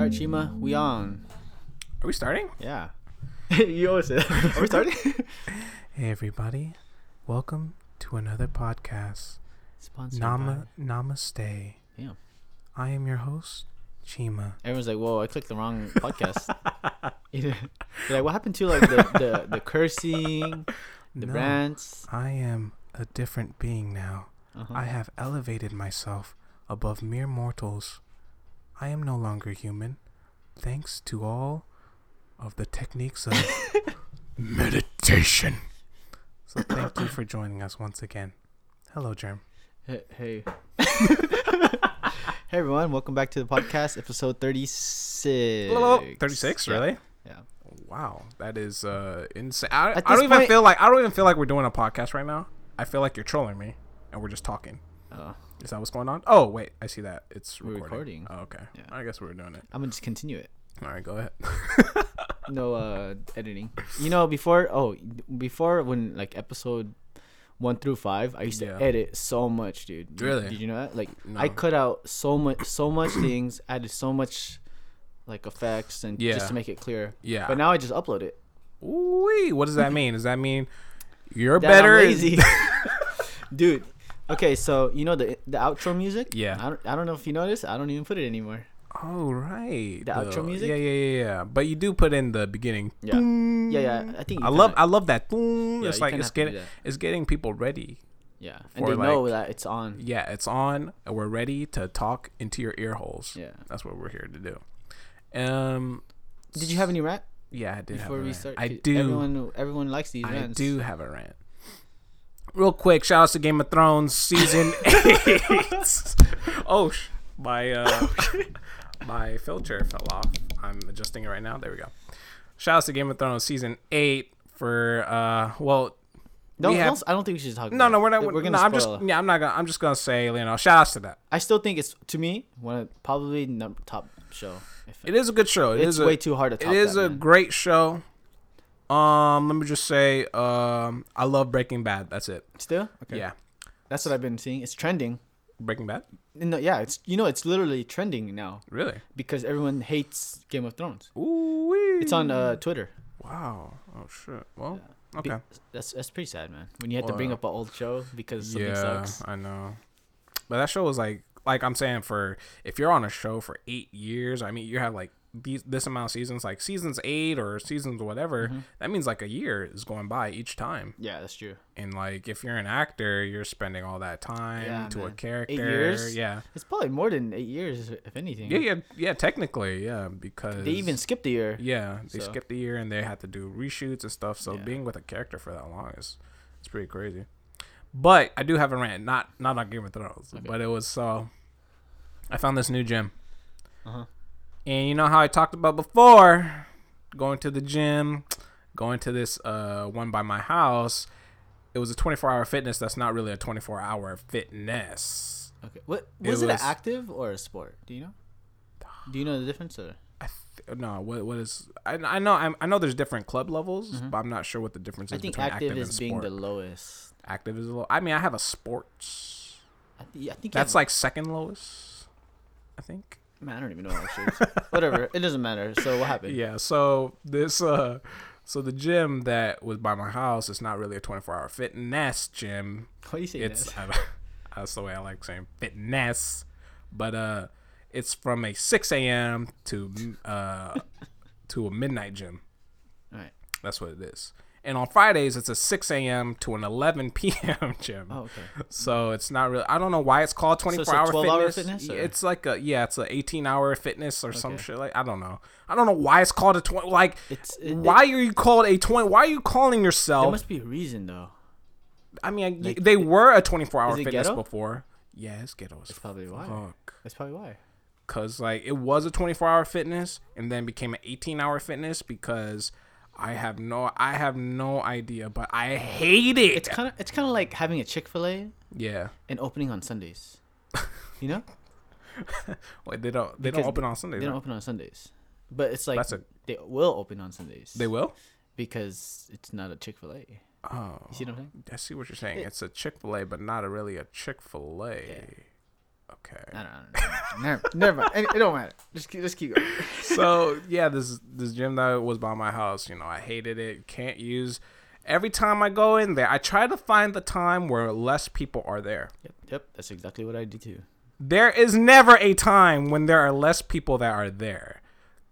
All right, Chima, we on. Are we starting? Yeah. you always say that. Are we starting? Hey everybody, welcome to another podcast. Sponsored Nama Namaste. Yeah. I am your host, Chima. Everyone's like, "Whoa, I clicked the wrong podcast." They're like, "What happened to like the the, the cursing, the No, rants?" I am a different being now. Uh-huh. I have elevated myself above mere mortals. I am no longer human, thanks to all of the techniques of meditation. So thank you for joining us once again. Hello, Germ. Hey, hey. hey everyone, welcome back to the podcast, episode thirty-six. 36, really? Yeah. Wow, that is uh insane. I, I don't this even feel like I don't even feel like we're doing a podcast right now. I feel like you're trolling me, and we're just talking. Oh, Is that what's going on? Oh wait, I see that it's We're recording. recording. Oh, okay. Yeah. I guess we're doing it. I'm gonna just continue it. All right, go ahead. No uh editing. You know, before oh, before when like episode one through five, I used to edit so much, dude. Really? Did you know that? Like, I cut out so much, so much things, added so much, like effects and Yeah. just to make it clear. Yeah. But now I just upload it. Ooh, what does that mean? Does that mean you're That better? dude. Okay, so you know the the outro music? Yeah. I don't, I don't know if you noticed. I don't even put it anymore. oh right. The outro music? Yeah, yeah, yeah, yeah. But you do put in the beginning. Yeah. Yeah, yeah. I think I love I love that. boom. Yeah, it's like it's have getting it's getting people ready. Yeah, and they know that it's on. Yeah, it's on, and we're ready to talk into your ear holes. Yeah. That's what we're here to do. Um, Did you have any rant yeah, I did have before a we rant. start? I do. Everyone, everyone likes these I rants. do have a rant. Real quick, shout outs to Game of Thrones season eight. oh, sh- my uh, my filter fell off. I'm adjusting it right now. There we go. Shout outs to Game of Thrones season eight for uh, well, No, we have- don't- I don't think we should talk. no, about no, we're not. We're no, gonna. I'm just spoil. yeah, I'm not gonna. I'm just gonna say you know, shout outs to that. I still think it's to me one of probably num- top show. If It is a good show. It it's is a, way too hard to top. It is that, a man. great show. Um, let me just say, um, I love Breaking Bad. That's it. still. Okay. Yeah, that's what I've been seeing. It's trending. Breaking Bad. No, yeah, it's you know it's literally trending now Really? because everyone hates Game of Thrones. Ooh, It's on uh, Twitter. Wow. Oh shit. Well, Be- okay. That's that's pretty sad, man. When you have to bring up an old show because something yeah, sucks. I know. But that show was like, like I'm saying, for if you're on a show for eight years, I mean, you have like these this amount of seasons, like seasons eight or seasons whatever. Mm-hmm. That means like a year is going by each time. Yeah, that's true. And like if you're an actor, you're spending all that time Yeah, to a character. Eight years? Yeah. It's probably more than eight years, if anything. Yeah, yeah, yeah. Technically, yeah, because They even skipped a year. yeah they So- skipped the year and they had to do reshoots and stuff. So Yeah. being with a character for that long is it's pretty crazy. But I do have a rant, not not on Game of Thrones, Okay. but it was so. I found this new gym, Uh-huh. And you know how I talked about before, going to the gym, going to this uh one by my house. It was a 24 hour fitness. That's not really a 24 hour fitness. Okay. What It was it, was- an active or a sport? Do you know? Do you know the difference? Or? I th- no, what what is? I, I know I'm, I know there's different club levels, but I'm not sure what the difference is Mm-hmm. I think between active, active, is and being the lowest. active is a little. I mean, I have a sports. I, th- I think That's have- like second lowest. I think. Man. I don't even know actually. Whatever. It doesn't matter. So what happened? Yeah. So this uh, so the gym that was by my house is not really a 24 hour fitness gym. Why do you say it's, that? I, that's the way I like saying fitness, but uh, it's from a 6 a.m. to uh to a midnight gym. All right. That's what it is. And on Fridays, it's a 6 a.m. to an 11 p.m. gym. Oh, okay. So it's not really. I don't know why it's called 24 it's a hour 12 hour fitness. fitness, or- It's like a yeah, it's a 18 hour fitness or some shit like. I don't know. I don't know why it's called a 20. Like, It's it, why are you called a 20? Why are you calling yourself? There must be a reason though. I mean, like, they were a 24 hour fitness ghetto? before. Yeah, it's ghetto That's probably why. That's probably why. Cause like it was a 24 hour fitness and then became an 18 hour fitness because I have no I have no idea, but I hate it. It's kind of it's kind of like having a Chick Fil A yeah. and opening on Sundays. You know, Wait, they don't they Because don't open on Sundays. they don't right? open on Sundays, but it's like a they will open on Sundays. they will. because it's not a Chick Fil A. Oh, You see what I'm saying? I see what you're saying. It- It's a Chick Fil A, but not a really a Chick Fil A. Yeah. Okay. I don't know. never, never mind. It, it don't matter. Just keep, just keep going. so yeah, this this gym that was by my house, you know, I hated it. Can't use. Every time I go in there, I try to find the time where less people are there. Yep, yep, that's exactly what I do too. There is never a time when there are less people that are there.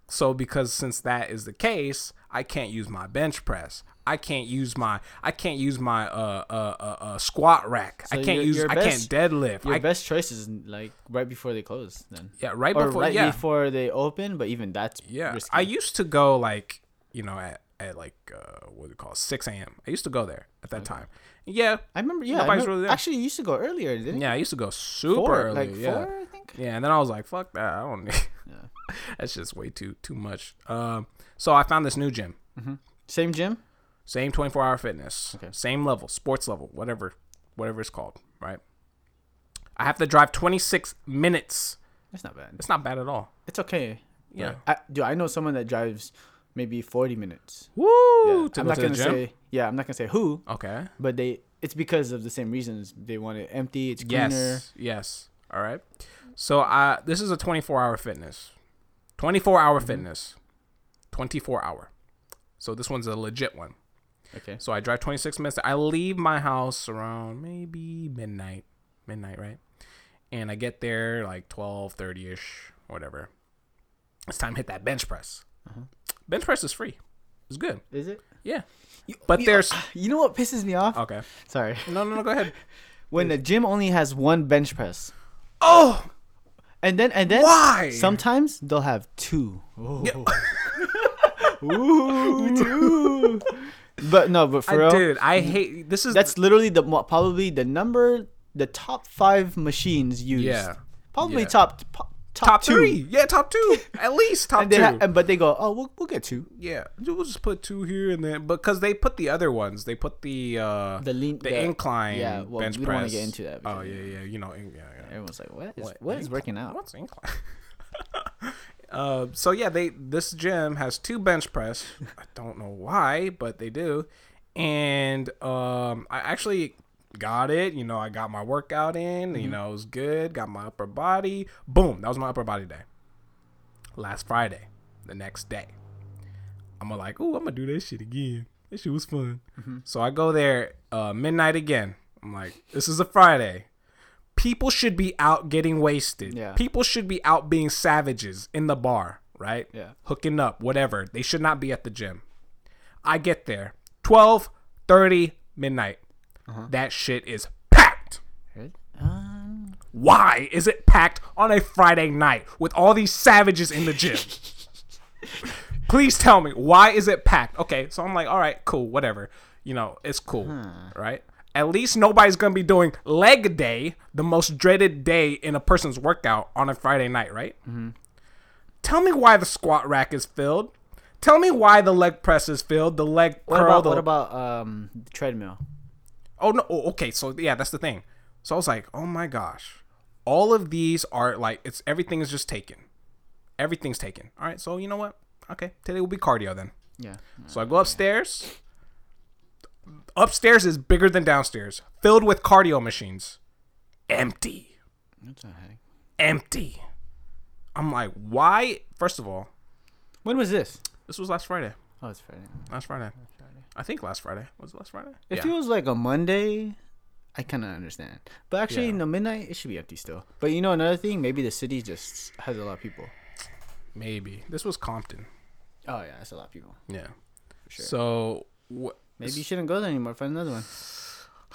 So because since that is the case, I can't use my bench press. I can't use my I can't use my uh uh uh, uh squat rack. I can't your- use your I best- can't deadlift. Your I, best choice is like right before they close, then, yeah, right or before right yeah. before they open. But even that's Yeah, risky. I used to go like you know at at like uh, what do you call it, six a.m. I used to go there at that time. Yeah, I remember. Yeah, I remember- really there. actually, you used to go earlier, didn't yeah, I used to go super? Four, early. like yeah, four, I think. yeah, and then I was like, fuck that, I don't need. Yeah. That's just way too too much. Um, so I found this new gym, Same gym. Same twenty four hour fitness, Okay. same level, sports level, whatever, whatever it's called, right? I have to drive twenty six minutes. That's not bad. It's not bad at all. It's okay. Yeah. I, do I know someone that drives maybe forty minutes? Woo! Yeah. To I'm not to the gonna gym. say. Yeah, I'm not gonna say who, Okay. but they. It's because of the same reasons. They want it empty. It's cleaner. Yes. Yes. All right. So uh this is a 24 hour fitness. 24 hour fitness. 24 hour. So this one's a legit one. Okay. So I drive 26 minutes. I leave my house around maybe midnight. Midnight, right? And I get there like 12, 30-ish, whatever. It's time to hit that bench press. Uh-huh. Bench press is free. It's good. Is it? Yeah. But you- there's uh, You know what pisses me off? Okay. Sorry. No, no, no, go ahead. When the gym only has one bench press, Oh, and then and then why? sometimes they'll have two. Yeah. Ooh, two. But no, but for I, real, dude, I hate this is that's literally the probably the number, the top five machines used. Yeah. Probably Yeah. top top, top two. three. Yeah, top two. At least top And they two. ha- but they go, oh, we'll, we'll get two. yeah, we'll just put two here and then because they put the other ones. They put the uh The lean, the, incline Yeah, well, bench we don't want to get into that. Oh yeah, yeah. You know, in- yeah, yeah. Everyone's like, what is What, what is incline? working out? What's incline? uh, so yeah, they this gym has two bench press. I don't know why, but they do. And um, I actually got it. You know, I got my workout in. Mm-hmm. You know, it was good. Got my upper body. Boom, that was my upper body day. Last Friday, the next day, I'm like, oh, I'm gonna do that shit again. That shit was fun. Mm-hmm. So I go there uh, midnight again. I'm like, this is a Friday people should be out getting wasted. Yeah. People should be out being savages in the bar, right? Yeah. Hooking up, whatever. They should not be at the gym. I get there 12, 30, midnight. Uh-huh. That shit is packed. Right? Um, Why is it packed on a Friday night with all these savages in the gym? Please tell me why is it packed? Okay, so I'm like, all right, cool, whatever. You know, it's cool, right? At least nobody's gonna be doing leg day, the most dreaded day in a person's workout on a Friday night, right? Tell me why the squat rack is filled. Tell me why the leg press is filled. The leg what curl. about the, what about um the treadmill? Oh no. Oh, okay. So yeah, that's the thing. So I was like, oh my gosh, all of these are like it's everything is just taken. Everything's taken. All right. So you know what? Okay, today will be cardio then. Yeah. So I go upstairs. Upstairs is bigger than downstairs, filled with cardio machines. Empty. That's a headache. Empty. I'm like, why? First of all, When was this? this was last Friday. Oh, it's Friday. Last Friday. friday I think last Friday was it last Friday. If it was like a Monday, I kind of understand. But actually, Yeah. no midnight, it should be empty still. But you know another thing, maybe the city just has a lot of people. maybe this was Compton. Oh yeah, that's a lot of people. Yeah. For sure. So what? Maybe you shouldn't go there anymore. Find another one.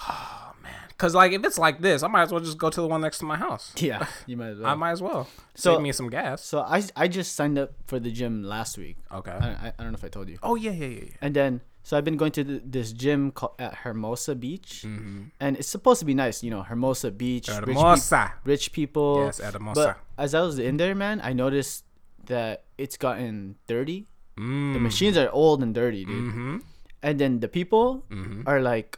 Oh man, Cause like if it's like this, I might as well just go to the one next to my house. Yeah, you might as well. I might as well So- save me some gas. so I I just signed up for the gym last week. Okay. I, I, I don't know if I told you. oh yeah, yeah, yeah, yeah. And then so I've been going to the, this gym called, at Hermosa Beach, Mm-hmm. and it's supposed to be nice. You know, Hermosa Beach, rich, peop- Hermosa. rich people. Yes, Hermosa. But as I was in there, man, I noticed that it's gotten dirty. Mm. The machines are old and dirty, dude. Mm-hmm. And then the people Mhm. are like,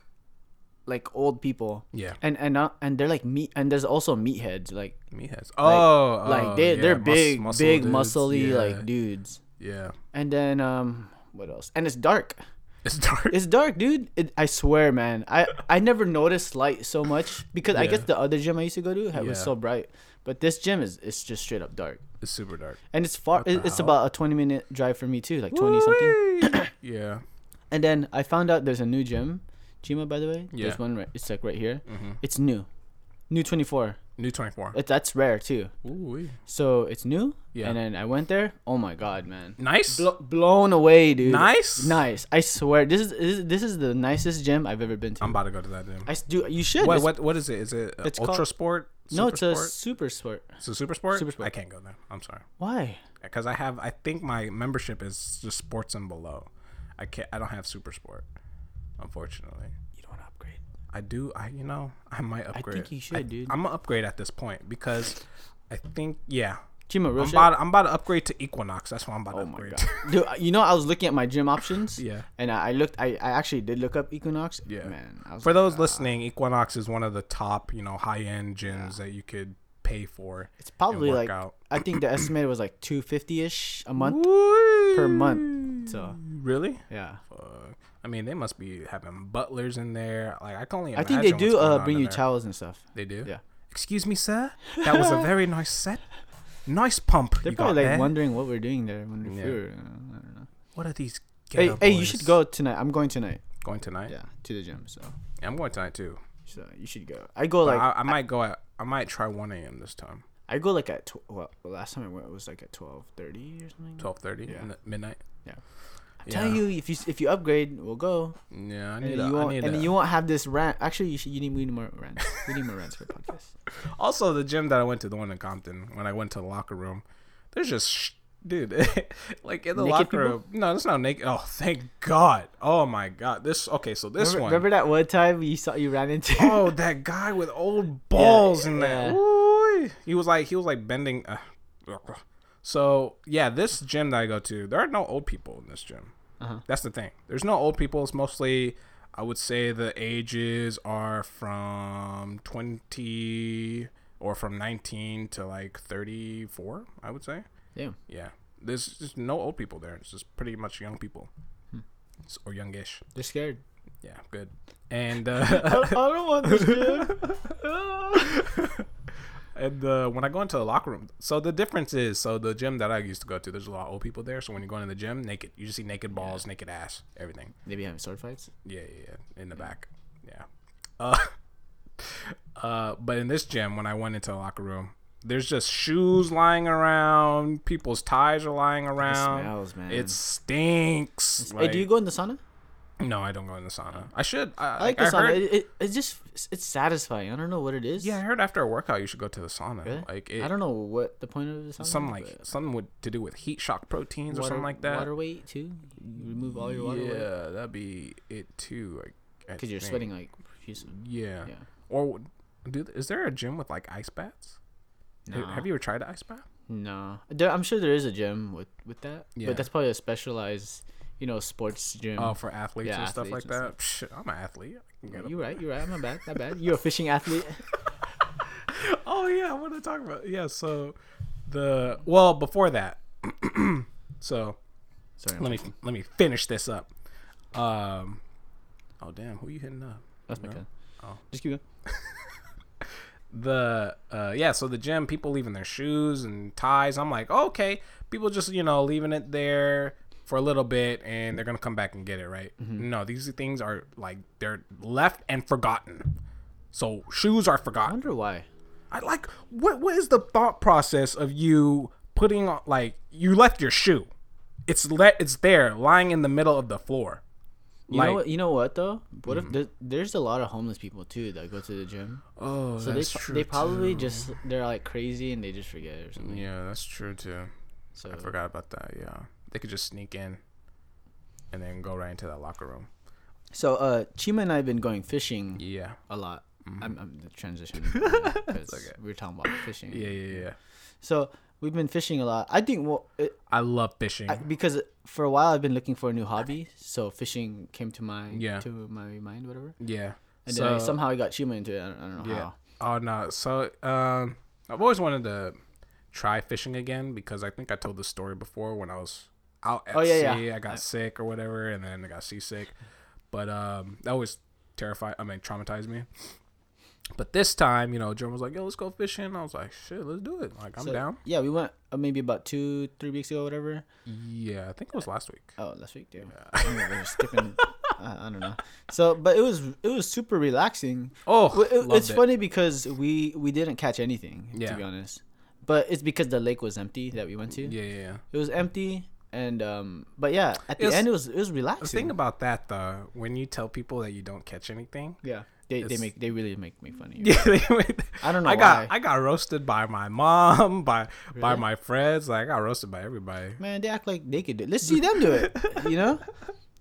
like old people. Yeah. And and uh, and they're like meat, and there's also meatheads, like Meatheads. Oh, like oh, they yeah, they're big, muscle big, dudes. muscly yeah. like dudes. Yeah. And then um, what else? And it's dark. It's dark. It's dark, dude. It, I swear, man. I I never noticed light so much because I guess the other gym I used to go to had, was so bright. But this gym is it's just straight up dark, It's super dark. and it's far. It- It's hell? about a twenty minute drive for me too, like twenty something. yeah. And then I found out there's a new gym, Chima, by the way. Yeah. There's one right. It's like right here. Mm-hmm. It's new, new twenty four. New twenty four. That's rare too. Ooh. So it's new. Yeah. And then I went there. Oh my god, man. Nice. Blo- blown away, dude. Nice. Nice. I swear, this is, this is the nicest gym I've ever been to. I'm about to go to that gym. I do. You should. What what what is it? Is it It's ultra called- sport? No, Super it's a super sport. It's a super sport. Super sport. I can't go there. I'm sorry. Why? Because I have. I think my membership is just sports and below. I can't. I don't have super sport. Unfortunately, You don't want to upgrade. I do. I you know I might upgrade. I think you should, dude. I'm gonna upgrade at this point because I think yeah. Chima, real I'm shit. about, I'm about to upgrade to Equinox. That's what I'm about to Oh my upgrade. god, dude! You know, I was looking at my gym options. Yeah. And I, I looked. I, I actually did look up Equinox. Yeah. Man, I was For like, those ah. listening, Equinox is one of the top, you know, high end gyms that you could pay for. it's probably like out. I think the estimate was like two fifty ish a month. per month, so. Really, Yeah. uh, I mean, they must be having butlers in there. Like I can only. I think they do uh, bring you there. towels and stuff. They do. Yeah. Excuse me, sir. That was a very nice set. Nice pump. They're probably like there. wondering what we're doing there when Yeah. we're. Uh, I don't know. What are these? Hey, ghetto hey, you should go tonight. I'm going tonight. Going tonight. Yeah, to the gym. So, Yeah, I'm going tonight too. so you should go. I go But like I, I might go at. I might try 1 a.m. this time. I go like at tw- well, last time I went was like at twelve thirty or something. 12:30 Yeah. midnight. the I'm telling you, if you if you upgrade, we'll go. Yeah, I need. then a- you I won't, need and a- you won't have this rant. Actually, you should. You need, we need more rants. We need more rants for the podcast. Also, the gym that I went to, the one in Compton, when I went to the locker room, there's just sh- dude, like in the Naked locker people? room. No, it's not naked. Oh, thank God. Oh my God. This okay. So this remember, one. remember that one time you saw you ran into? oh, that guy with old balls in there. Ooh, he was like he was like bending. Uh, so yeah, this gym that I go to, there are no old people in this gym. Uh-huh. That's the thing. There's no old people. It's mostly, I would say, the ages are from 20 or from 19 to like 34. I would say. Yeah. Yeah. There's just no old people there. It's just pretty much young people, S- or youngish. They're scared. Yeah, good. And uh, I don't want this gym. And uh, when I go into the locker room, so the difference is, so the gym that I used to go to, there's a lot of old people there. So when you go into the gym, naked, you just see naked balls, naked ass, everything. they be having sword fights. Yeah, yeah, yeah, in the back. Yeah. Uh, uh, but in this gym, when I went into the locker room, there's just shoes lying around. People's ties are lying around. smells, man. It stinks. hey, do you go in the sauna? No, I don't go in the sauna. I should. I, I like I the sauna. heard- It, it, it's just it's satisfying. I don't know what it is. yeah, I heard after a workout you should go to the sauna. Really? Like it, I don't know what the point of the sauna. some like something with to do with heat shock proteins or something like that. Water weight too. You remove all your water weight yeah, that'd be it too. I- I because you're sweating like profusely. Yeah. Yeah. Or do is there a gym with like ice baths? No. Have you ever tried an ice bath? No, there, I'm sure there is a gym with with that. Yeah. But that's probably a specialized, you know, sports gym. Oh, for athletes Yeah, and stuff like athletes that. Shit, I'm an athlete. I you're right. You're right. I'm not bad. Not bad. You're a fishing athlete. oh yeah, what want to talk about yeah. So the well before that, so Sorry. let me let me finish this up. Um, oh damn, who you hitting up? That's my gun. Oh. Just keep going. the uh yeah so the gym people leaving their shoes and ties i'm like okay people just you know leaving it there for a little bit and they're gonna come back and get it right Mm-hmm. no these things are like they're left and forgotten so shoes are forgotten I wonder why. i like what what is the thought process of you putting on like you left your shoe it's let it's there lying in the middle of the floor You like know what? You know what though? What Mm-hmm. if there, there's a lot of homeless people too that go to the gym? oh So they that's pro- true they probably too. just they're like crazy and they just forget or something. yeah that's true too So I forgot about that. Yeah, they could just sneak in, and then go right into that locker room. so uh, Chima and I have been going fishing Yeah, a lot. Mm-hmm. I'm, I'm the transition because okay. we were talking about fishing. yeah, yeah, yeah. So we've been fishing a lot. I think well, it, I love fishing. I, because for a while I've been looking for a new hobby. So fishing came to my Yeah. to my mind, whatever. yeah. And so then I, somehow I got Chima into it. I don't, I don't know yeah. how. Oh no. So um, I've always wanted to try fishing again because I think I told the story before when I was out at Oh, yeah, sea. yeah. I got sick or whatever, and then I got seasick. But um, that was terrified. I mean, traumatized me. But this time, you know, Jerome was like, "Yo, let's go fishing." I was like, "Shit, let's do it." Like, I'm So, down. Yeah, we went uh, maybe about two, three weeks ago, whatever. Yeah, I think it was last week. Oh, last week, dude. I don't know, skipping. uh, I don't know. So, but it was it was super relaxing. Oh, it- it's it. funny because we we didn't catch anything Yeah. to be honest, but it's because the lake was empty that we went to. Yeah, yeah. yeah. It was empty, and um, but yeah, at the It's- end it was it was relaxing The thing about that, though, when you tell people that you don't catch anything, yeah, they, they make they really make me funny yeah, they- I don't know I got why. I got roasted by my mom, by by my friends. Like, I got roasted by everybody. Man, they act like they could do. it. Let's see them do it. You know.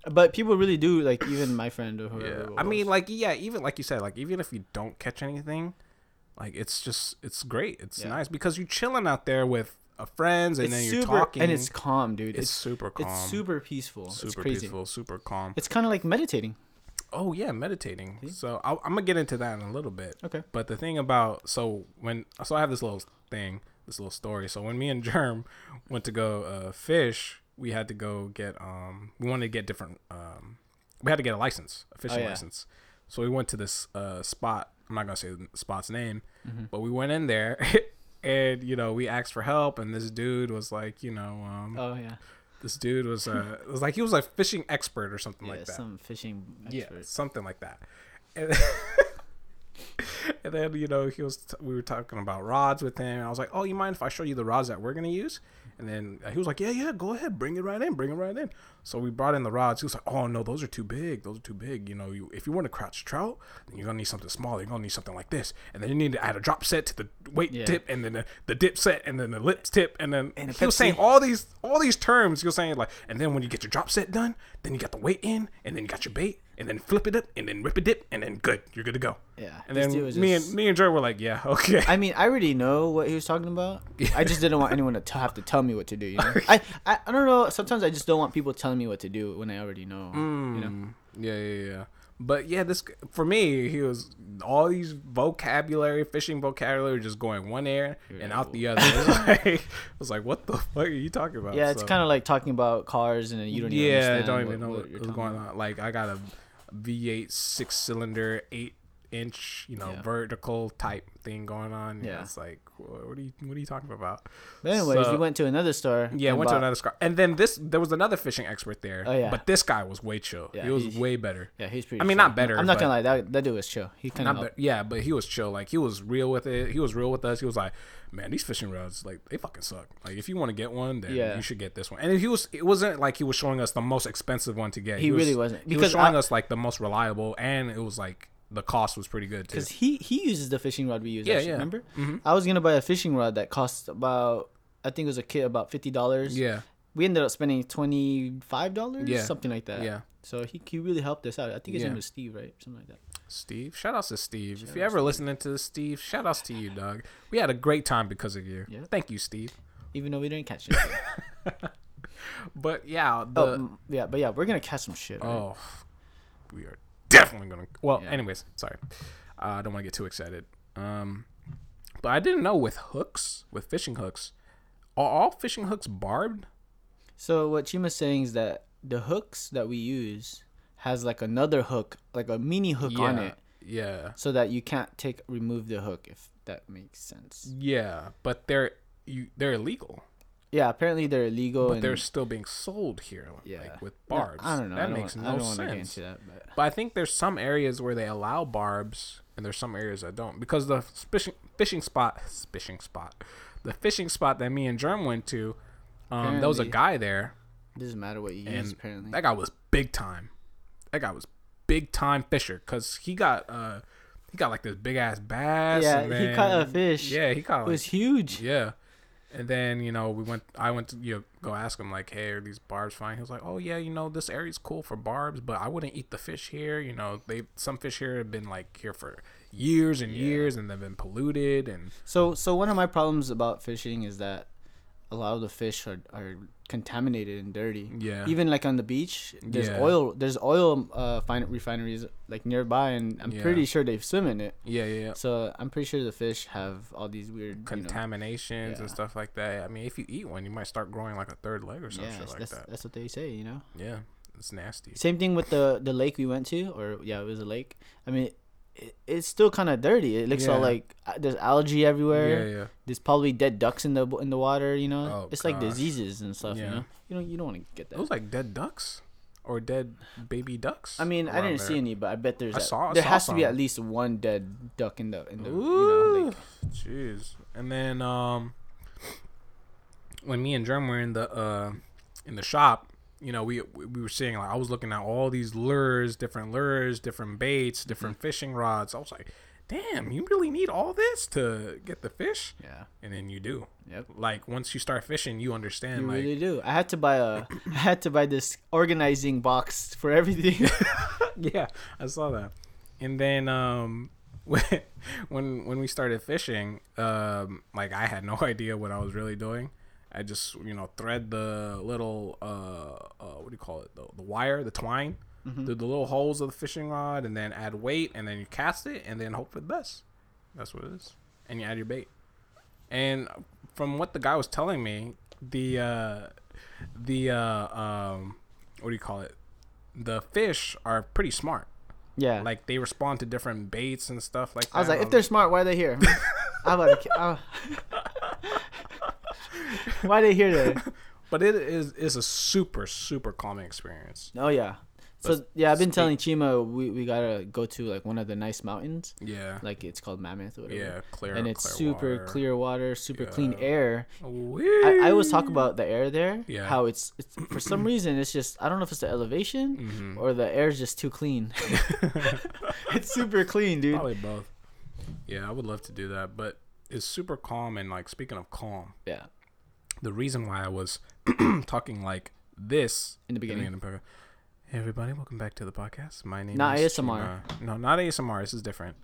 But people really do like even my friend or whoever. Yeah, I mean, like, yeah, even like you said, like, even if you don't catch anything, like, it's just it's great. It's Yeah. nice because you're chilling out there with uh, friends, and it's then you're super talking, and it's calm, dude. it's It's super calm, it's super peaceful. super it's crazy. peaceful, super calm. It's kind of like meditating. Oh yeah, meditating. So I'll, I'm gonna get into that in a little bit. Okay. But the thing about so when so I have this little thing, this little story. So when me and Germ went to go uh, fish, we had to go get um we wanted to get different um we had to get a license, a fishing Oh, yeah. license. So we went to this uh spot. I'm not gonna say the spot's name, Mm-hmm. but we went in there. And you know we asked for help, and this dude was like, you know, um, Oh yeah. this dude was uh, was like he was a fishing expert or something Yeah, like that. some fishing Yeah, something like that. And, and then you know he was t- we were talking about rods with him. And I was like, "Oh, you mind if I show you the rods that we're gonna use?" And then uh, he was like, "Yeah, yeah, go ahead, bring it right in, bring it right in." So we brought in the rods. He was like, "Oh no, those are too big. Those are too big. You know, you, if you want to crouch trout, then you're gonna need something smaller. You're gonna need something like this, and then you need to add a drop set to the weight Yeah. tip, and then the, the dip set, and then the lips tip, and then And he was saying all these all these terms. He was saying like, and then when you get your drop set done, then you got the weight in, and then you got your bait, and then flip it up, and then rip a dip, and then good, you're good to go. Yeah. And then me just- and me and Joe were like, yeah, okay. I mean, I already know what he was talking about. I just didn't want anyone to t- have to tell me what to do. You know, I, I I don't know. Sometimes I just don't want people telling me what to do when I already know. You know, Mm, yeah, yeah, yeah. But yeah, this for me, he was all these vocabulary, fishing vocabulary, just going one ear and out the other. It was like, it was like, what the fuck are you talking about? yeah, it's So- kind of like talking about cars and you don't even yeah, I don't what- even know what what, you're what's going about. on. Like, I got a V8 six cylinder, eight inch, you know, Yeah. vertical type thing going on. Yeah, it's like, what are you, what are you talking about? But anyways, So- we went to another store. Yeah, and went to another store, and then this there was another fishing expert there. Oh, yeah. but this guy was way chill. Yeah, he was he- way better. Yeah, he's pretty. I mean, chill. not better, I'm not gonna lie. That that dude was chill. He kind of. yeah, but he was chill. Like he was real with it. He was real with us. He was like, "Man, these fishing rods, like they fucking suck. Like if you want to get one, then Yeah. you should get this one." And he was. It wasn't like he was showing us the most expensive one to get. He was- really wasn't. He was showing I- us like the most reliable, and it was like the cost was pretty good too. Because he he uses the fishing rod we use. Yeah, actually, yeah. Remember? Mhm. I was gonna buy a fishing rod that cost about. I think it was a kit about fifty dollars. Yeah, We ended up spending twenty five dollars. Yeah. Something like that. yeah. So he, he really helped us out. I think his Yeah. name was Steve, right? Something like that. Steve, shout outs to Steve. if you outs ever to listening to this, Steve, shout outs to you, dog. We had a great time because of you. Yeah. Thank you, Steve. Even though we didn't catch it. But yeah, the oh, yeah, but yeah, we're gonna catch some shit. Right? Oh, we are definitely gonna. Well, Yeah. anyways, sorry. Uh, I don't want to get too excited. Um, but I didn't know with hooks, with fishing hooks, are all fishing hooks barbed? So what Chima's saying is that the hooks that we use has like another hook, like a mini hook on it, Yeah, so that you can't take remove the hook if that makes sense. yeah, but they're you they're illegal, Yeah, apparently they're illegal. but and, they're still being sold here, yeah like with No, barbs. I don't know. That don't, makes want- no I don't want to get sense. that, but But I think there's some areas where they allow barbs, and there's some areas that don't because the fishing fishing spot, fishing spot, the fishing spot that me and Germ went to, um, there was a guy there, it doesn't matter what you use. Apparently, that guy was big time. That guy was big time fisher because he got uh he got like this big ass bass. Yeah, and he caught a fish. Yeah, he caught it like, was huge. yeah. And then you know we went. I went to you know, go ask him like, "Hey, are these barbs fine?" He was like, "Oh yeah, you know this area's cool for barbs, but I wouldn't eat the fish here. You know, they some fish here have been like here for years and years, and they've been polluted. And So, so one of my problems about fishing is that a lot of the fish are, are contaminated and dirty. yeah, Even like on the beach, there's Yeah. oil. There's oil uh, fin- refineries like nearby, and I'm Yeah. pretty sure they swim in it. yeah, yeah, yeah. So I'm pretty sure the fish have all these weird you know, contaminations and stuff like that. I mean, if you eat one, you might start growing like a third leg or something yeah, like that's that. that's what they say. You know. Yeah, it's nasty. Same thing with the the lake we went to, or yeah, it was a lake. I mean, it, it's still kind of dirty. It looks all like uh, there's algae everywhere. Yeah, yeah. There's probably dead ducks in the in the water. You know, Oh, it's like diseases and stuff. Yeah. You know, you don't you don't want to get that. Those like dead ducks or dead baby ducks. I mean, I didn't there. see any, but I bet there's. I saw- I there saw has to be at least one dead duck in the in the you know Ooh, like jeez. And then um, when me and Germ were in the uh in the shop, you know, we we were seeing like I was looking at all these lures, different lures, different baits, different fishing rods. I was like, damn, you really need all this to get the fish? yeah. And then you do. Yep. Like once you start fishing, you understand. You like, really do. I had to buy a. I had to buy this organizing box for everything. yeah, I saw that. And then um when when when we started fishing, um like I had no idea what I was really doing. I just, you know, thread the little uh, uh what do you call it? The, the wire, the twine through the little holes of the fishing rod and then add weight and then you cast it and then hope for the best. That's what it is. And you add your bait. And from what the guy was telling me, the uh the uh um what do you call it? The fish are pretty smart. yeah. Like they respond to different baits and stuff like that. I was like, if they're smart, why are they here? I'm about to. Ki- why are they here then? but it is is a super super calming experience. Oh yeah. So yeah, I've been speak- telling Chima we, we gotta go to like one of the nice mountains, Yeah. like it's called Mammoth or whatever. Yeah, clear and it's clear super water. clear water, super clean air. Whee! I, I always talk about the air there. Yeah. How it's, it's for some reason it's just I don't know if it's the elevation Mhm. or the air's just too clean. it's super clean, dude. Probably both. Yeah, I would love to do that, but it's super calm and like speaking of calm, Yeah. The reason why I was talking like this In the beginning. of the- Hey everybody, welcome back to the podcast. My name Not is ASMR. Chima. No, not ASMR. This is different.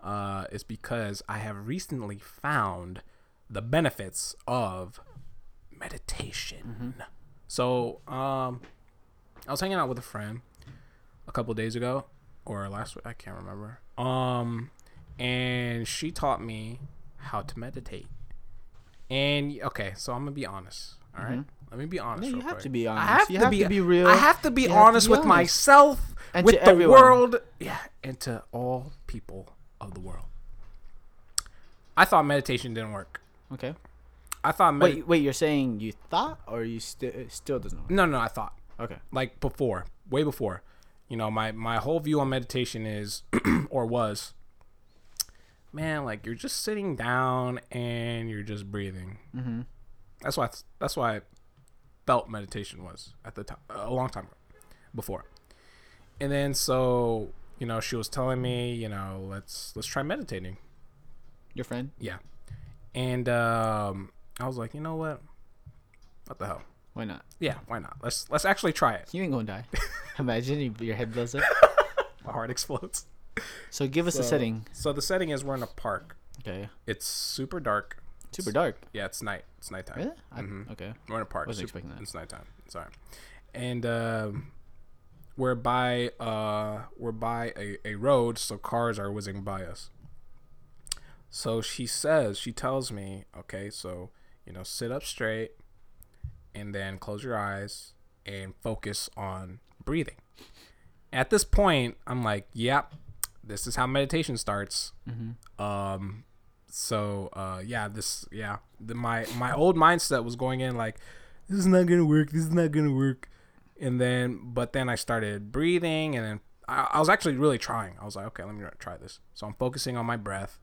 Uh, it's because I have recently found the benefits of meditation. Mm-hmm. So, um, I was hanging out with a friend a couple days ago, or last week. I can't remember. Um, and she taught me how to meditate. And okay, so I'm gonna be honest. All right? Mm-hmm. let me be honest. Yeah, you have quick. to be I honest. have You to have be to be real. I have to be have to honest be with honest. myself, And with to the everyone. world, yeah, and to all people of the world. I thought meditation didn't work. Okay. I thought med- Wait, wait. You're saying you thought, or you still it still doesn't work? no, no, I thought Okay. like before, way before. You know, my my whole view on meditation is, or was, man, like you're just sitting down and you're just breathing. Mm-hmm. That's why that's why I felt meditation was at the time a long time ago, before. And then so you know she was telling me you know let's let's try meditating. Your friend? Yeah, and um, I was like you know what, what the hell? Why not? Yeah, why not? Let's let's actually try it. You ain't gonna die. Imagine your head blows up. My heart explodes. So give us a setting. So the setting is we're in a park. Okay. It's super dark. Super dark. Yeah, it's night. It's nighttime. Really? I, Mhm. Okay. We're in a park. Wasn't Super- expecting that. It's nighttime. Sorry. And um, we're by uh, we're by a, a road, so cars are whizzing by us. So she says, she tells me, okay, so you know, sit up straight, and then close your eyes and focus on breathing. At this point, I'm like, yep, this is how meditation starts. Mm-hmm. Um, so uh, yeah, this yeah, the, my my old mindset was going in like, this is not gonna work. This is not gonna work. And then, but then I started breathing, and then I, I was actually really trying. I was like, okay, let me try this. So I'm focusing on my breath.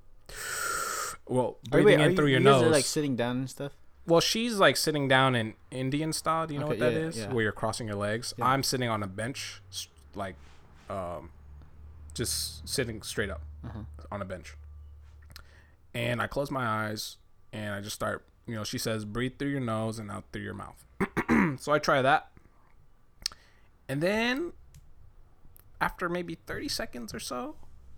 Well, breathing wait, are in you, through your you guys nose. are like sitting down and stuff. well, she's like sitting down in Indian style. Do you know Okay, what that yeah, is? yeah. Where you're crossing your legs. Yeah. I'm sitting on a bench, like, um, just sitting straight up Uh-huh. on a bench. And I close my eyes and I just start, you know, she says, breathe through your nose and out through your mouth. so I try that. And then after maybe 30 seconds or so,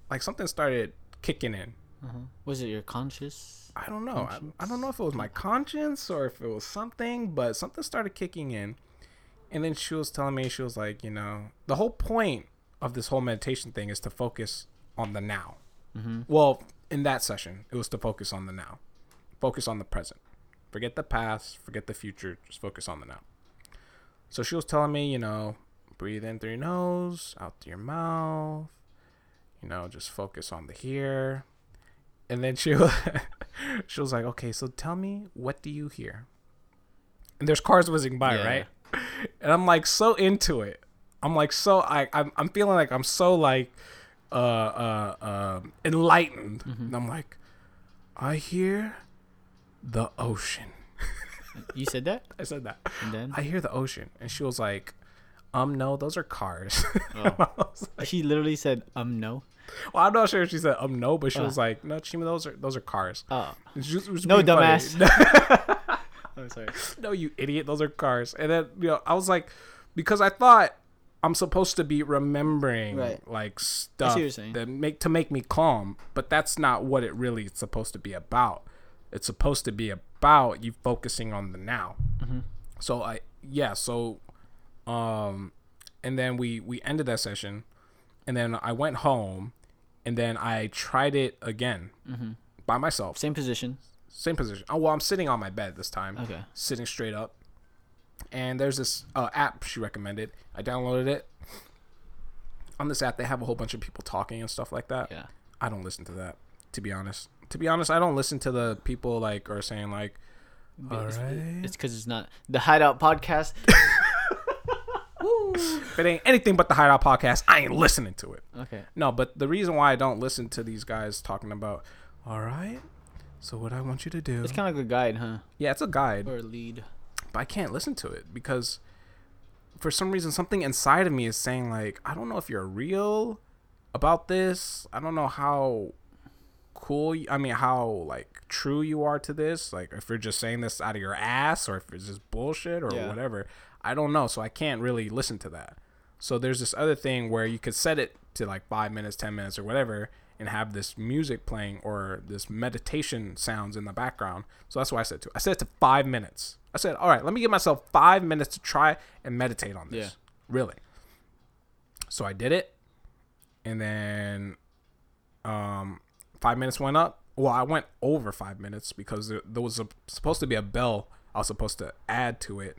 like something started kicking in. Uh-huh. Was it your conscious? I don't know. I, I don't know if it was my conscience or if it was something, but something started kicking in. And then she was telling me, she was like, you know, the whole point of this whole meditation thing is to focus on the now. Mm-hmm. Well, in that session, it was to focus on the now, focus on the present. Forget the past, forget the future, just focus on the now. So she was telling me, you know, breathe in through your nose, out through your mouth. you know, just focus on the here. And then she was, she was like, okay, so tell me, what do you hear? And there's cars whizzing by, Yeah. right? And I'm like so into it. I'm like so I I'm, I'm feeling like I'm so like uh uh uh enlightened. Mm-hmm. And I'm like, I hear the ocean. You said that, I said that. and then I hear the ocean, and she was like, um, no, those are cars. Oh. Like, she literally said, "Um, no." well, I'm not sure if she said um no, but she Uh. was like, no, Chima, those are those are cars. Oh, just- No, dumbass. I'm sorry. no, you idiot, those are cars. And then you know, I was like, because I thought I'm supposed to be remembering Right. like stuff that make to make me calm, but that's not what it really is supposed to be about. It's supposed to be about you focusing on the now. Mm-hmm. So I yeah, so um and then we we ended that session and then I went home and then I tried it again Mm-hmm. by myself. Same position. Same position. Oh well, I'm sitting on my bed this time. Okay. Sitting straight up. And there's this uh, app she recommended. I downloaded it. On this app, they have a whole bunch of people talking and stuff like that. Yeah. I don't listen to that, to be honest. To be honest, I don't listen to the people like are saying like, But it's- Alright. It's because it's not the Hideout podcast. if it ain't anything but the Hideout podcast, I ain't listening to it. Okay. No, but the reason why I don't listen to these guys talking about, all right, so what I want you to do, It's kind of like a guide, huh? yeah, it's a guide. Or a lead. But I can't listen to it because for some reason something inside of me is saying like I don't know if you're real about this. I don't know how cool I mean how like true you are to this. Like if you're just saying this out of your ass or if it's just bullshit or Yeah. whatever. I don't know, so I can't really listen to that. So there's this other thing where you could set it to like 5 minutes, 10 minutes or whatever and have this music playing or this meditation sounds in the background. So that's what I said to. I said it to 5 minutes. I said, "All right, let me give myself 5 minutes to try and meditate on this." Yeah. Really. So I did it. And then um 5 minutes went up. Well, I went over 5 minutes because there, there was a, supposed to be a bell I was supposed to add to it.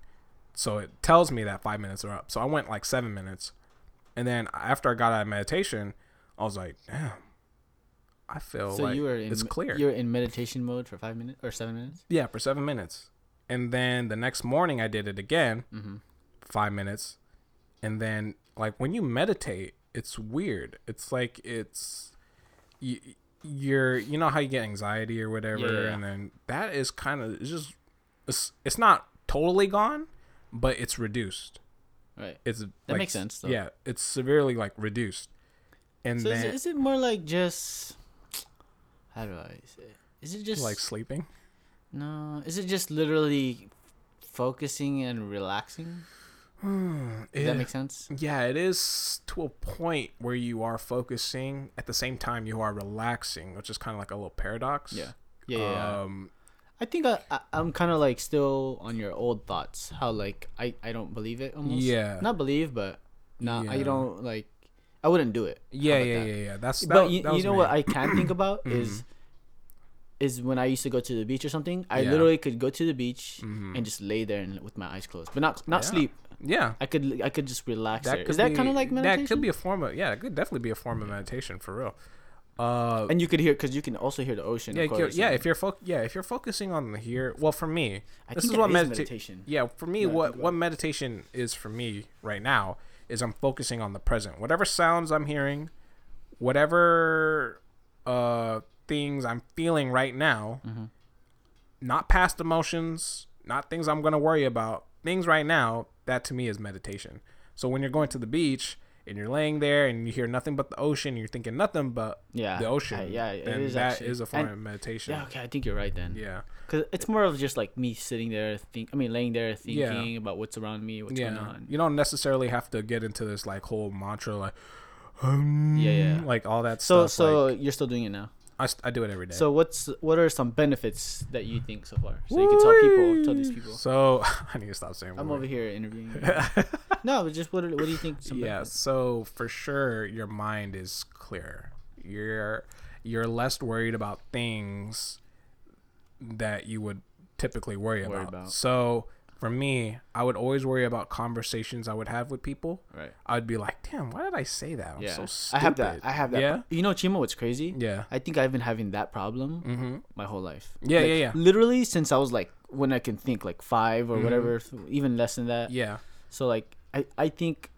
So it tells me that 5 minutes are up. So I went like 7 minutes. And then after I got out of meditation, I was like, "Damn. I feel So like you were in it's clear." You were in meditation mode for five minutes or seven minutes. Yeah, for seven minutes. And then the next morning I did it again, Mm-hmm. five minutes. And then like when you meditate, it's weird. It's like it's you, you're you know how you get anxiety or whatever, Yeah, yeah, and then that is kind of it's just it's it's not totally gone, but it's reduced. Right. It's That makes sense, though. Yeah, it's severely like reduced. And So is it, is it more like just how do I say? It? Is it just like sleeping. no? Is it just literally focusing and relaxing? Does Yeah. that make sense? Yeah, it is to a point where you are focusing at the same time you are relaxing, which is kind of like a little paradox. Yeah. Yeah. yeah, yeah. Um, I think I, I I'm kind of like still on your old thoughts. How like I I don't believe it almost. Yeah. Not believe, but not I don't like. I wouldn't do it. Yeah, yeah, that? yeah, yeah. That's that, but you, that you know me. what I can think about Mhm. is is when I used to go to the beach or something. I Yeah. literally could go to the beach Mhm. and just lay there and with my eyes closed, but not not Yeah. sleep. Yeah, I could I could just relax that Is that be- kind of like meditation? That could be a form of yeah. It could definitely be a form of meditation for real. Uh, and you could hear because you can also hear the ocean. yeah, of if you're- course, yeah. If you're fo- yeah, if you're focusing on the here, well, for me, I this think is what is medita- meditation. Yeah, for me, I what what meditation is for me right now is I'm focusing on the present. Whatever sounds I'm hearing, whatever uh things I'm feeling right now, Mm-hmm. not past emotions, not things I'm gonna worry about. Things right now, that to me is meditation. So when you're going to the beach and you're laying there and you hear nothing but the ocean, you're thinking nothing but Yeah, the ocean. I- yeah, it then is that actually. is a form And- of meditation. Yeah, okay, I think you're right then. Yeah. Because it's more of just like me sitting there, think. I mean, laying there Yeah. thinking about what's around me, what's yeah. going on. You don't necessarily have to get into this like whole mantra like um, Yeah, yeah. like all that So, stuff. so like, you're still doing it now. I, I do it every day. So, what's what are some benefits that you think so far? So you can tell people, tell these people. So I need to stop saying. I'm word. over here interviewing. no, but just what? are- What do you think? Some yeah. benefits? So for sure, your mind is clear. You're you're less worried about things that you would typically worry, Worry about. about. So for me, I would always worry about conversations I would have with people. Right. I would be like, "Damn, why did I say that? I'm Yeah. so I have that. I have that. Yeah. You know, Chima, what's crazy? Yeah. I think I've been having that problem Mm-hmm. my whole life. Yeah, Like, yeah, yeah. Literally since I was like when I can think like five or whatever, even less than that. Mm-hmm. Yeah. So like I I think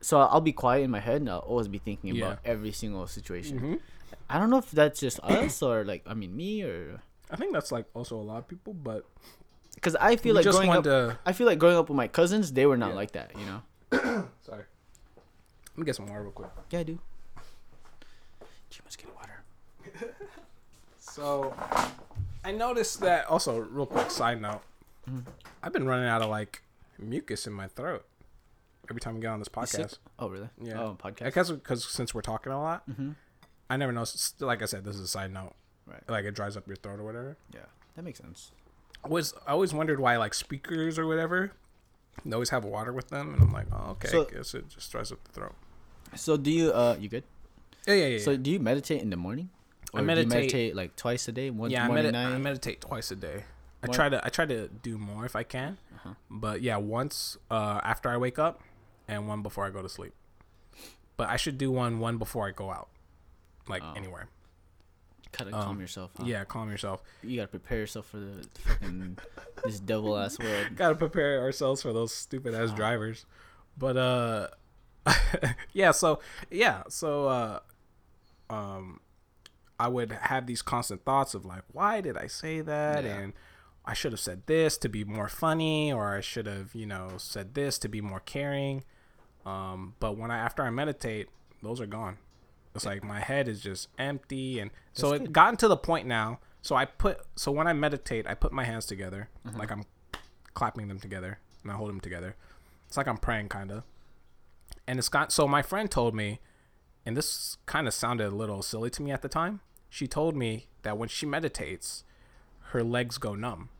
so I'll be quiet in my head and I'll always be thinking Yeah. about every single situation. hmm I don't know if that's just us or like I mean me or I think that's like also a lot of people, but because I feel we like growing up. to. I feel like growing up with my cousins, they were not Yeah. like that. You know. Sorry. Let me get some water real quick. Yeah, dude. Chima's getting water. So, I noticed that also. Real quick side note, Mm-hmm. I've been running out of like mucus in my throat every time we get on this You podcast. Oh really? Yeah. Oh, podcast. I guess because since we're talking a lot, Mm-hmm. I never know. Like I said, this is a side note. Right. Like it dries up your throat or whatever. Yeah, that makes sense. I was I always wondered why like speakers or whatever, they always have water with them, and I'm like, oh okay, So- I guess it just dries up the throat. So do you? Uh, you good? Yeah, yeah, yeah. So do you meditate in the morning? I Or you meditate- meditate like twice a day. One yeah, I, night. I meditate twice a day. I What- try to I try to do more if I can, Uh-huh. but yeah, once uh, after I wake up, and one before I go to sleep. But I should do one one before I go out, like Oh. anywhere. Gotta um, calm yourself. Huh? Yeah, calm yourself. You gotta prepare yourself for the fucking this devil ass world. Gotta prepare ourselves for those stupid ass drivers. But uh, yeah. So yeah. So uh, um, I would have these constant thoughts of like, why did I say that? Yeah. And I should have said this to be more funny, or I should have, you know, said this to be more caring. Um, but when I after I meditate, those are gone. It's like my head is just empty, and so That's it good. gotten to the point now. So I put so when I meditate, I put my hands together, Mm-hmm. like I'm clapping them together, and I hold them together. It's like I'm praying, kind of. And it's got so my friend told me, and this kind of sounded a little silly to me at the time. She told me that when she meditates, her legs go numb.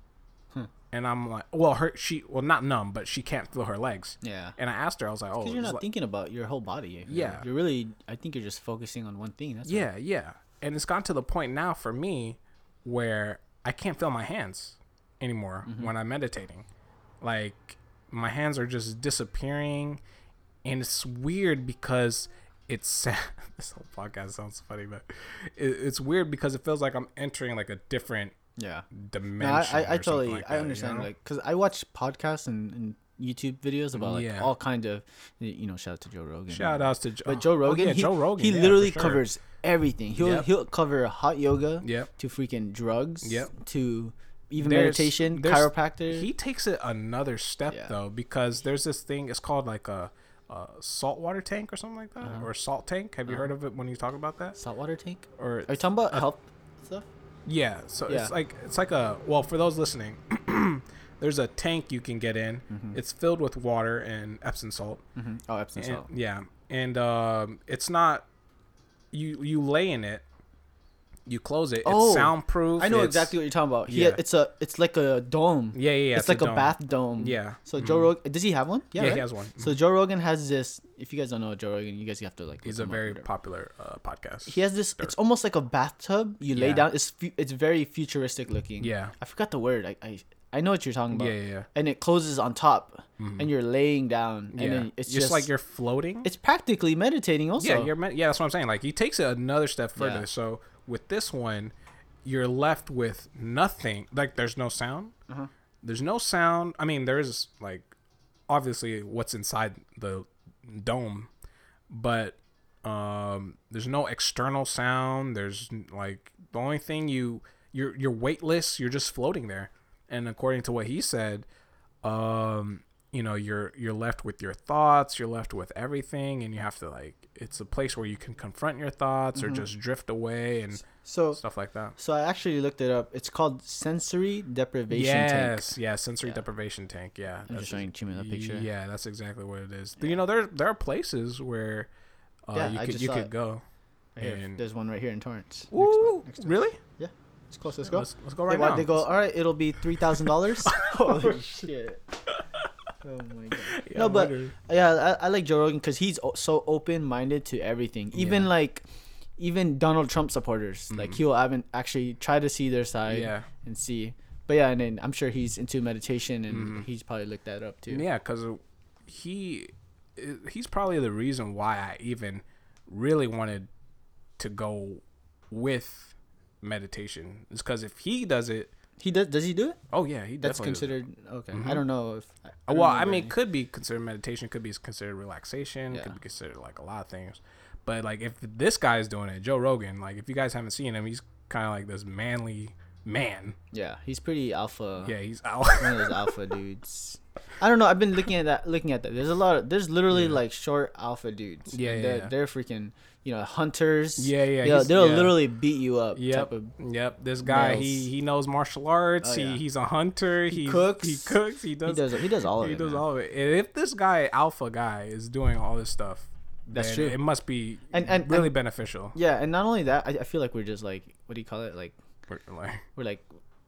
Hmm. And I'm like, well, her she well not numb, but she can't feel her legs. Yeah. And I asked her, I was like, oh, Because you're not like- thinking about your whole body. you know? Yeah. You're really. I think you're just focusing on one thing. That's yeah, yeah. And it's gotten to the point now for me where I can't feel my hands anymore Mm-hmm. when I'm meditating. Like my hands are just disappearing, and it's weird because it's this whole podcast sounds funny, but it, it's weird because it feels like I'm entering like a different Yeah. dimension. No, I, I, I totally, like I that, you understand. know? Like, cause I watch podcasts and, and YouTube videos about like Yeah. all kind of, you know, shout out to Joe Rogan. Shout outs to Joe. But Joe oh, Rogan, yeah, he, Joe Rogan, he yeah, literally sure. covers everything. He'll Yep. he'll cover hot yoga Yep. to freaking drugs. Yep. To even There's- meditation, there's- chiropractor. He takes it another step Yeah. though because there's this thing. It's called like a, a saltwater tank or something like that, Uh-huh. or salt tank. Have you heard of it when you talk about that? saltwater tank. Or Are you talking about health stuff? Yeah, so Yeah. it's like it's like a well for those listening. there's a tank you can get in. Mm-hmm. It's filled with water and Epsom salt. Mm-hmm. Oh, Epsom And- salt. yeah, and um, it's not you you lay in it. You close it. Oh, it's soundproof. I know it's- exactly what you're talking about. He, yeah. it's a, it's like a dome. Yeah, yeah, yeah. it's, like a, dome. bath dome. Yeah. So Joe mm-hmm. Rogan, does he have one? Yeah, right? he has one. So mm-hmm. Joe Rogan has this. If you guys don't know Joe Rogan, you guys have to like. He's a very popular uh, podcast. He has this. It's almost like a bathtub. You lay Yeah. down. It's fu- it's very futuristic looking. Yeah. I forgot the word. I I, I know what you're talking about. Yeah, yeah, yeah. And it closes on top, mm-hmm. and you're laying down, and yeah. then it's just, just, like you're floating. It's practically meditating. Also. yeah, you're me- yeah. That's what I'm saying. Like he takes it another step further. Yeah. So with this one, you're left with nothing. Like there's no sound. Uh-huh. There's no sound. I mean, there is like obviously what's inside the dome, but um, there's no external sound. There's like the only thing you you're you're weightless. You're just floating there. And according to what he said, um, you know, you're you're left with your thoughts. You're left with everything, and you have to like. It's a place where you can confront your thoughts or just drift away and so stuff like that. so I actually looked it up. It's called sensory deprivation tank. Yes, yeah, sensory Yeah. deprivation tank. Yeah, I'm just showing Chima the picture. Yeah, that's exactly what it is. You know, there there are places where uh, Yeah, you I could you could it. go. Right. And- There's one right here in Torrance. Next Ooh, one, next to us. really? It's close. Let's go. Let's, let's go right wa- now. they go. All right, it'll be three thousand dollars. Holy shit! Oh my god. Yeah, no, but wonder- yeah, I, I like Joe Rogan because he's o- so open minded to everything. Even Yeah. like, even Donald Trump supporters, like he'll haven't actually try to see their side Mm-hmm. yeah, and see. But yeah, and then I'm sure he's into meditation, and he's probably looked that up too. Yeah, because he he's probably the reason why I even really wanted to go with meditation. Is because if he does it, He does. Does he do it? oh yeah, he That's definitely does it. considered okay. I mm-hmm. don't know if. I, don't Well, I mean, any. it could be considered meditation, could be considered relaxation, Yeah. could be considered like a lot of things. But like if this guy is doing it, Joe Rogan, like if you guys haven't seen him, he's kind of like this manly man. yeah, he's pretty alpha. Yeah, he's out. one of those alpha dudes. I don't know. I've been looking at that. Looking at that. There's a lot. Of, there's literally like short alpha dudes. Yeah, yeah, They're, yeah. they're freaking. You know, hunters. Yeah, yeah, They'll, they'll yeah. literally beat you up. Yep, Type of, yep. This guy, he males. he knows martial arts. Oh, he he's a hunter. He cooks. He cooks. He he does. does. He does all of he it. He does man. all of it. And if this guy, alpha guy, is doing all this stuff, That's then true. It must be And- and- really and- beneficial. Yeah, and not only that, I, I feel like we're just like what do you call it? Like We're Like, we're like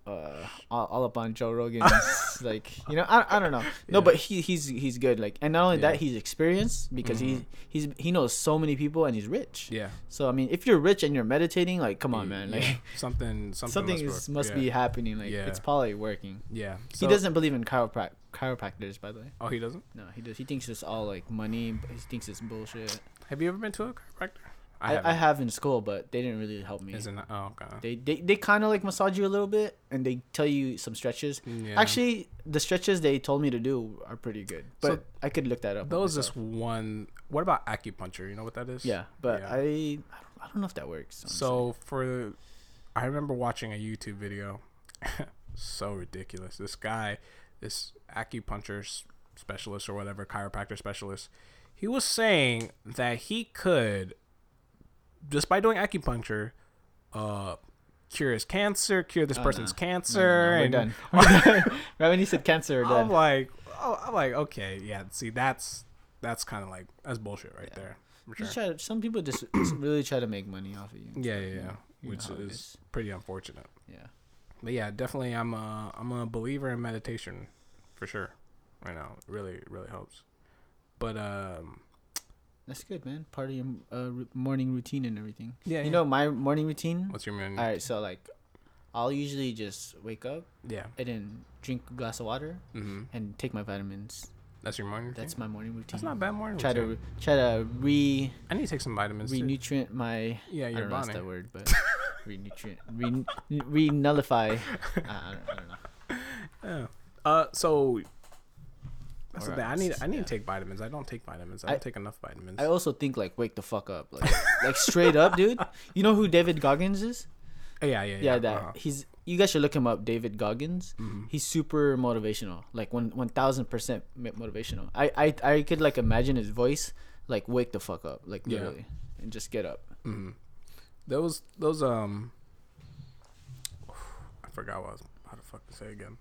uh all, all up on Joe Rogan's like you know I, I don't know no Yeah. but he he's he's good like and not only Yeah. that he's experienced because he he's he knows so many people and he's rich yeah. so I mean if you're rich and you're meditating like come on man Yeah. like something something, something must, is, must yeah. be happening like Yeah. it's probably working Yeah. he doesn't believe in chiroprac chiropractors by the way Oh, he doesn't. no he does he thinks it's all like money but he thinks it's bullshit Have you ever been to a chiropractor? I, I, have in school but they didn't really help me Isn't oh okay. They they, they kind of like massage you a little bit and they tell you some stretches. Yeah. Actually, the stretches they told me to do are pretty good. But So I could look that up. That was just one. What about acupuncture? You know what that is? yeah, but Yeah. I I don't, I don't know if that works. honestly. So for, I remember watching a YouTube video, so ridiculous. This guy, this acupuncture specialist or whatever, chiropractor specialist, he was saying that he could, just by doing acupuncture, uh, cure his cancer, cure this Oh, person's no. cancer, No, no, and done. Right when you said cancer, I'm like, oh, I'm like, okay, yeah. See, that's that's kind of like that's bullshit right Yeah. there. Sure. try to- some people just really try to make money off of you. Yeah, yeah, yeah. you Which is, is pretty unfortunate. Yeah. But yeah, definitely, I'm a I'm a believer in meditation, for sure. Right now, it really really helps. But um, That's good, man. Part of your uh, ru- morning routine and everything. yeah, You yeah. know my morning routine. what's your main? All right, so like, I'll usually just wake up Yeah. and then drink a glass of water Mm-hmm. and take my vitamins. That's your morning routine. That's my morning routine. That's not bad morning Try routine. to try to re I need to take some vitamins. too. renutrient my Yeah, I your don't body. that's that word, but renutrient re re nullify. I, I, don't, I don't know. Yeah. Uh, so that's the thing. I need I need yeah. to take vitamins. I don't take vitamins. I I- don't take enough vitamins. I also think like wake the fuck up, like like straight up, dude. You know who David Goggins is? Oh, yeah, yeah, yeah. Yeah, that uh-huh. he's. You guys should look him up, David Goggins. Mhm. He's super motivational, like one one thousand percent motivational. I, I I could like imagine his voice, like wake the fuck up, like Yeah. and just get up. hmm Those those um I forgot what I was how the fuck to say again.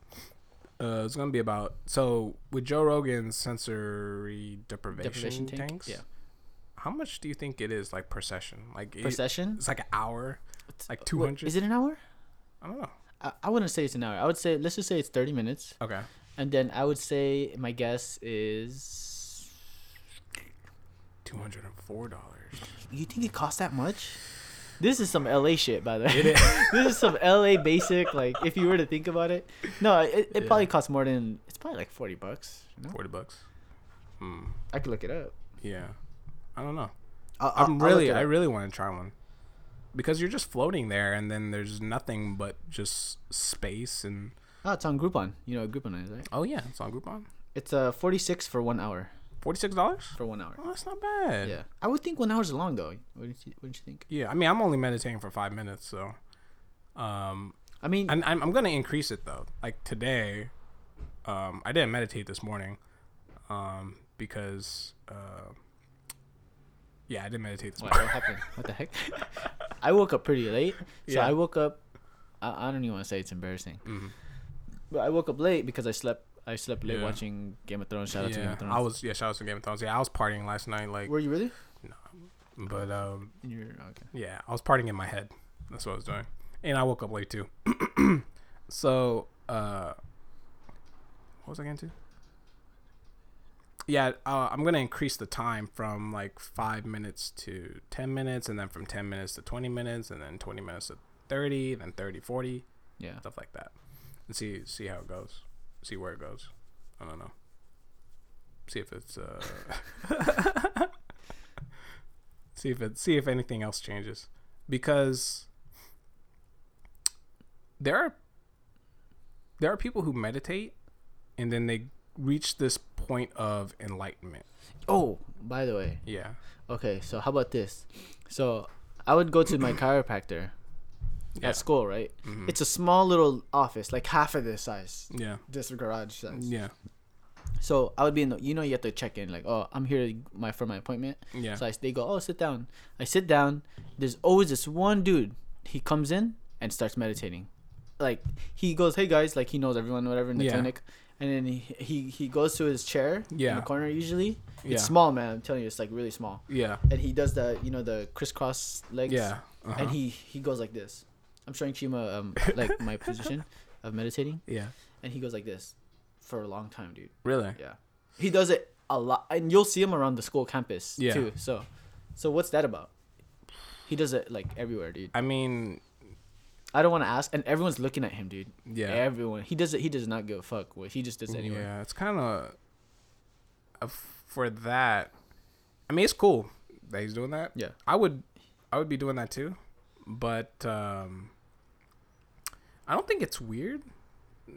Uh, it's gonna be about so with Joe Rogan's sensory deprivation, Deprivation tank? tanks. Yeah. How much do you think it is like per session? Like Per it- session? it's like an hour. It's, Like 200? Is it an hour? I don't know. I, I wouldn't say it's an hour. I would say let's just say it's thirty minutes, Okay. and then I would say my guess is. Two hundred and four dollars. You think it costs that much? This is some LA shit, by the way. It is. this is some LA basic. Like, if you were to think about it, no, it, it Yeah. probably costs more than. It's probably like forty bucks. You know? Forty bucks. Hmm. I could look it up. Yeah. I don't know. I'll- I'll really I really want to try one. Because you're just floating there and then there's nothing but just space and Oh, it's on Groupon. You know what Groupon is, right? Oh yeah, it's on Groupon. It's uh forty six for one hour. Forty six dollars? For one hour. Oh, that's not bad. Yeah, I would think one hour is long though. Wouldn't you, wouldn't you think? Yeah, I mean, I'm only meditating for five minutes, so, um, I mean, and I'm I'm gonna increase it though. Like today, um, I didn't meditate this morning, um, because, uh, yeah, I didn't meditate this what, morning. what happened? What the heck? I woke up pretty late, so Yeah. I woke up. I, I don't even want to say it's embarrassing, Mhm. but I woke up late because I slept. I slept late Yeah. watching Game of Thrones. Shout out to Game Yeah, of Thrones. I was yeah. Shout out to Game of Thrones. Yeah, I was partying last night. Like, Were you really? No, but um, In your okay. Yeah, I was partying in my head. That's what I was doing. And I woke up late too. so, uh what was I getting to? Yeah, uh, I'm gonna increase the time from like five minutes to ten minutes, and then from ten minutes to twenty minutes, and then twenty minutes to thirty, then 30, 40, Yeah. stuff like that. and see see how it goes. See where it goes. I don't know. See if it's uh see if it see if anything else changes. Because there are there are people who meditate and then they reach this point of enlightenment. Oh, by the way, Yeah. okay. So how about this? So I would go to my chiropractor Yeah. at school, right? Mhm. It's a small little office, like half of this size, Yeah. this garage size. Yeah. So I would be in the, you know, you have to check in, like, oh, I'm here my for my appointment. Yeah. So I, they go, oh, sit down. I sit down. There's always this one dude. He comes in and starts meditating. Like he goes, hey guys, like he knows everyone, whatever in the Yeah. clinic. And then he, he he goes to his chair in Yeah. the corner usually. Yeah. It's small, man. I'm telling you, it's like really small. Yeah. And he does the you know the crisscross legs. Yeah. Uh-huh. And he he goes like this. I'm showing Chima um like my position of meditating, yeah. and he goes like this for a long time, dude. Really? Yeah. He does it a lot, and you'll see him around the school campus Yeah. too. So, so what's that about? He does it like everywhere, dude. I mean, I don't want to ask, and everyone's looking at him, dude. yeah. Everyone. He does it. He does not give a fuck. What he just does it anyway. Yeah, it's kind of for that. I mean, it's cool that he's doing that. Yeah. I would, I would be doing that too, but um, I don't think it's weird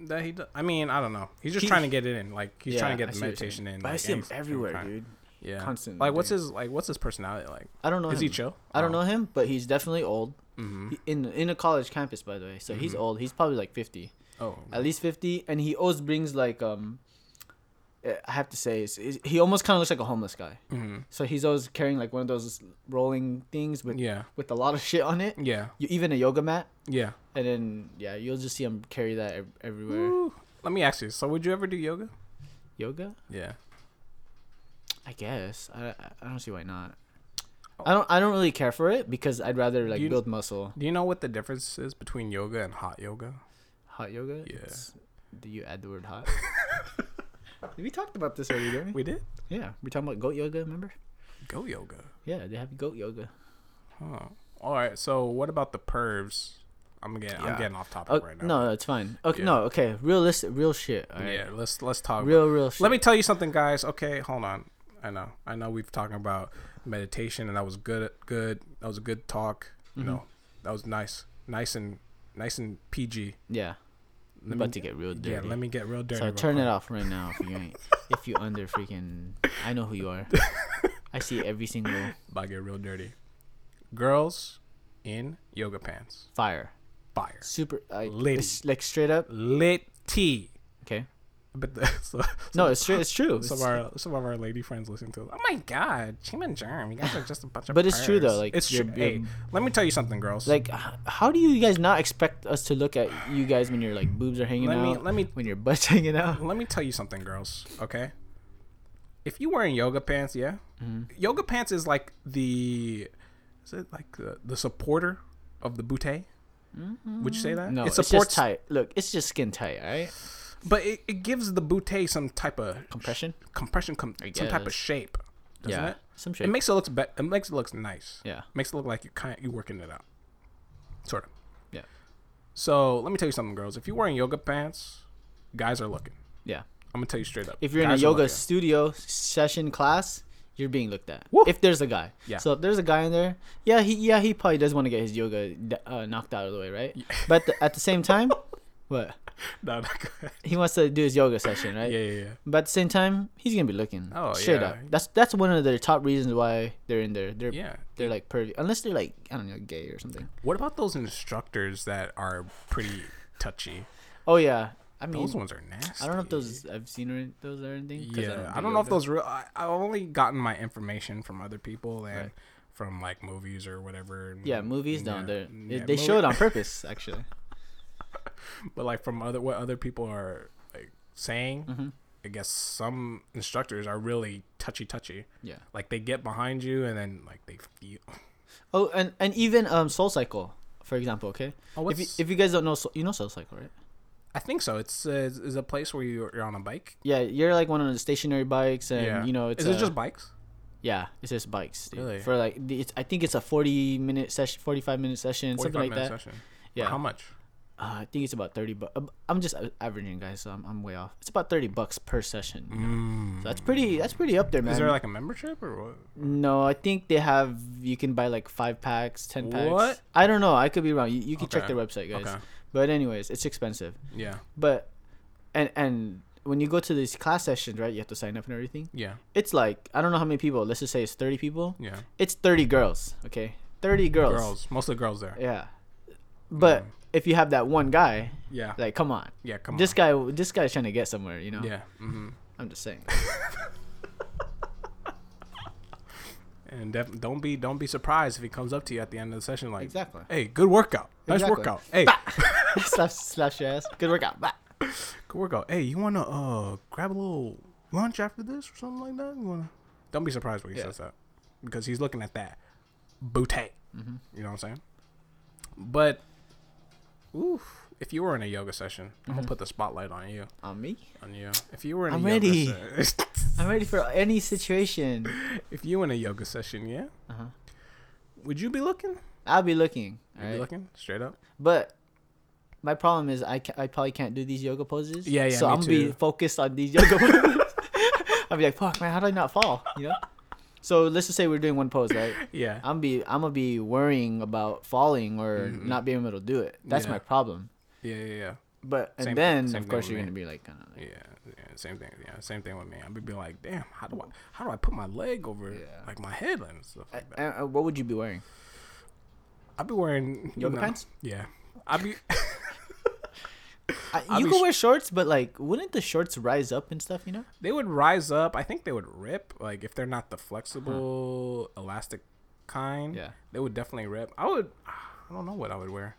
that he. Do- I mean, I don't know. He's just He- trying to get it in. Like he's trying to I get see the what you're meditation in. But I like, see him every- every everywhere, dude. Yeah. Constantly, Like, what's dude. his like? What's his personality like? I don't know. Is him. he chill? I don't know him, but he's definitely old. Mm-hmm. He, in in a college campus, by the way. So he's Mhm. old. He's probably like fifty, Oh. at least fifty, and he always brings like um. I have to say, is is- he almost kind of looks like a homeless guy. hmm So he's always carrying like one of those rolling things with Yeah. with a lot of shit on it. Yeah. You, even a yoga mat, Yeah. and then yeah, you'll just see him carry that ev- everywhere. Woo. Let me ask you. So, would you ever do yoga? Yoga, Yeah. I guess. I, I don't see why not. I don't I don't really care for it because I'd rather like You- build muscle. Do you know what the difference is between yoga and hot yoga? Hot yoga. Yeah. It's- do you add the word hot? we talked about this already, didn't we? We did. Yeah, we talking about goat yoga. Remember? Go yoga. Yeah, they have goat yoga. Huh. All right. So what about the pervs? I'm getting Yeah. I'm getting off topic Oh, right now. no, it's fine. Okay, Yeah. no, okay, realistic, real shit. Right? Yeah. Let's let's talk. real, real shit. Let me tell you something, guys. Okay, hold on. I know. I know we've talking about meditation, and that was good. Good. That was a good talk. You Mhm. know, that was nice, nice and nice and PG. Yeah, Let I'm about me, to get real dirty. yeah. Let me get real dirty. So real turn it off right now if you ain't if you under freaking I know who you are. I see every single About to get real dirty. Girls in yoga pants. fire. Fire. Super it's, like straight up. Lit tea. Okay. But the, so, No, it's true. it's true. some of our some of our lady friends listen to it. Oh my god, Chim and Germ, you guys are just a bunch of. But it's true, though, like, it's true. Hey, let me tell you something, girls. like how do you guys not expect us to look at you guys when your like boobs are hanging let me out? let me when your butt's hanging out? let me tell you something, girls. Okay. If you wearing yoga pants, yeah, Mhm. yoga pants is like the, is it like the, the supporter of the bootay? Would you say that? Mm-hmm. No, it it's just supports, tight. Look, it's just skin tight, all right? But it, it gives the bootay some type of Compression. compression, com- some type of shape, doesn't yeah, it? some shape. It makes it looks be- It makes it looks nice. yeah, Makes it look like you kind you working it out, sort of. Yeah. So let me tell you something, girls. If you're wearing yoga pants, guys are looking. yeah. I'm gonna tell you straight up. If you're in a yoga studio session class, you're being looked at. Woo. If there's a guy. Yeah. So if there's a guy in there, yeah, he yeah he probably does want to get his yoga uh, knocked out of the way, right? But the, at the same time, what no, no, he wants to do his yoga session, right? Yeah, yeah, yeah. But at the same time, he's gonna be looking. Oh, straight yeah. up. That's that's one of the top reasons why they're in there. They're Yeah. they're like pervy, unless they're like I don't know, gay or something. What about those instructors that are pretty touchy? Oh yeah, I mean, Those ones are nasty. I don't know if those I've seen or those or anything. Yeah, I do don't know if those real. I, I've only gotten my information from other people and Right. from like movies or whatever. Yeah, movies Yeah, don't. They're, yeah, they movie- show it on purpose, actually. But like from other what other people are like saying, hmm I guess some instructors are really touchy touchy. Yeah. Like they get behind you and then like they feel. Oh, and and even um Soul Cycle, for example. Okay. Oh, if you, if you guys don't know, you know Soul Cycle, right? I think so. It's uh, is a place where you're, you're on a bike. Yeah, you're like one of the stationary bikes, and yeah, you know it's is it a- just bikes? yeah, it's just bikes. dude. Really? For like, the- it's I think it's a forty minute session, forty five minute session, something 45 like minute that. Session. Yeah. How much? Uh, I think it's about thirty bucks. I'm just averaging, guys, so I'm, I'm way off. It's about thirty bucks per session. you know? So that's pretty. That's pretty up there, man. Mm. Is there like a membership or what? no, I think they have. You can buy like five packs, ten packs. What? I don't know. I could be wrong. You, you can check Okay. their website, guys. Okay. But anyways, it's expensive. Yeah. But and and when you go to these class sessions, right? You have to sign up and everything. Yeah. It's like I don't know how many people. Let's just say it's thirty people. Yeah. It's thirty girls. Okay, thirty girls. Girls. Mostly girls there. Yeah. But Mm. If you have that one guy, Yeah. like, come on, Yeah. Come this on. This guy, this guy's trying to get somewhere. You know. Yeah. Mm-hmm. I'm just saying. And def- don't be don't be surprised if he comes up to you at the end of the session like, Exactly. "Hey, good workout. Nice Exactly. workout. Hey, slap, slap your ass. Good workout. Bah. good workout. Hey, you wanna uh grab a little lunch after this or something like that? You wanna? Don't be surprised when he Yeah. says that because he's looking at that booty. Mm-hmm. You know what I'm saying? But, oof, if you were in a yoga session, I'm Mm-hmm. gonna put the spotlight on you. On me? On you. If you were in a yoga session. I'm a ready. yoga se- I'm ready for any situation. if you were in a yoga session, yeah, Uh-huh. would you be looking? I'll be looking. You'd be looking straight up. But my problem is I, ca- I probably can't do these yoga poses. Yeah, yeah, So I'm gonna be focused on these yoga poses. I'll be like, fuck, man, how do I not fall? You know. So let's just say we're doing one pose, right? Yeah. I'm be I'm gonna be worrying about falling or not being able to do it. That's Yeah. my problem. Yeah, yeah, yeah. But and Same- then same of course you're me. gonna be like kind of like Yeah, yeah, same thing. Yeah, same thing with me. I'd be like, damn, how do I, how do I put my leg over Yeah. like my head and stuff like that? Uh, uh, what would you be wearing? I'd be wearing you Yoga know, pants? Yeah, I'd be. I, you be could wear shorts, but like, wouldn't the shorts rise up and stuff? You know? they would rise up. I think they would rip. Like if they're not the flexible, elastic kind. Yeah. they would definitely rip. I would. I don't know what I would wear.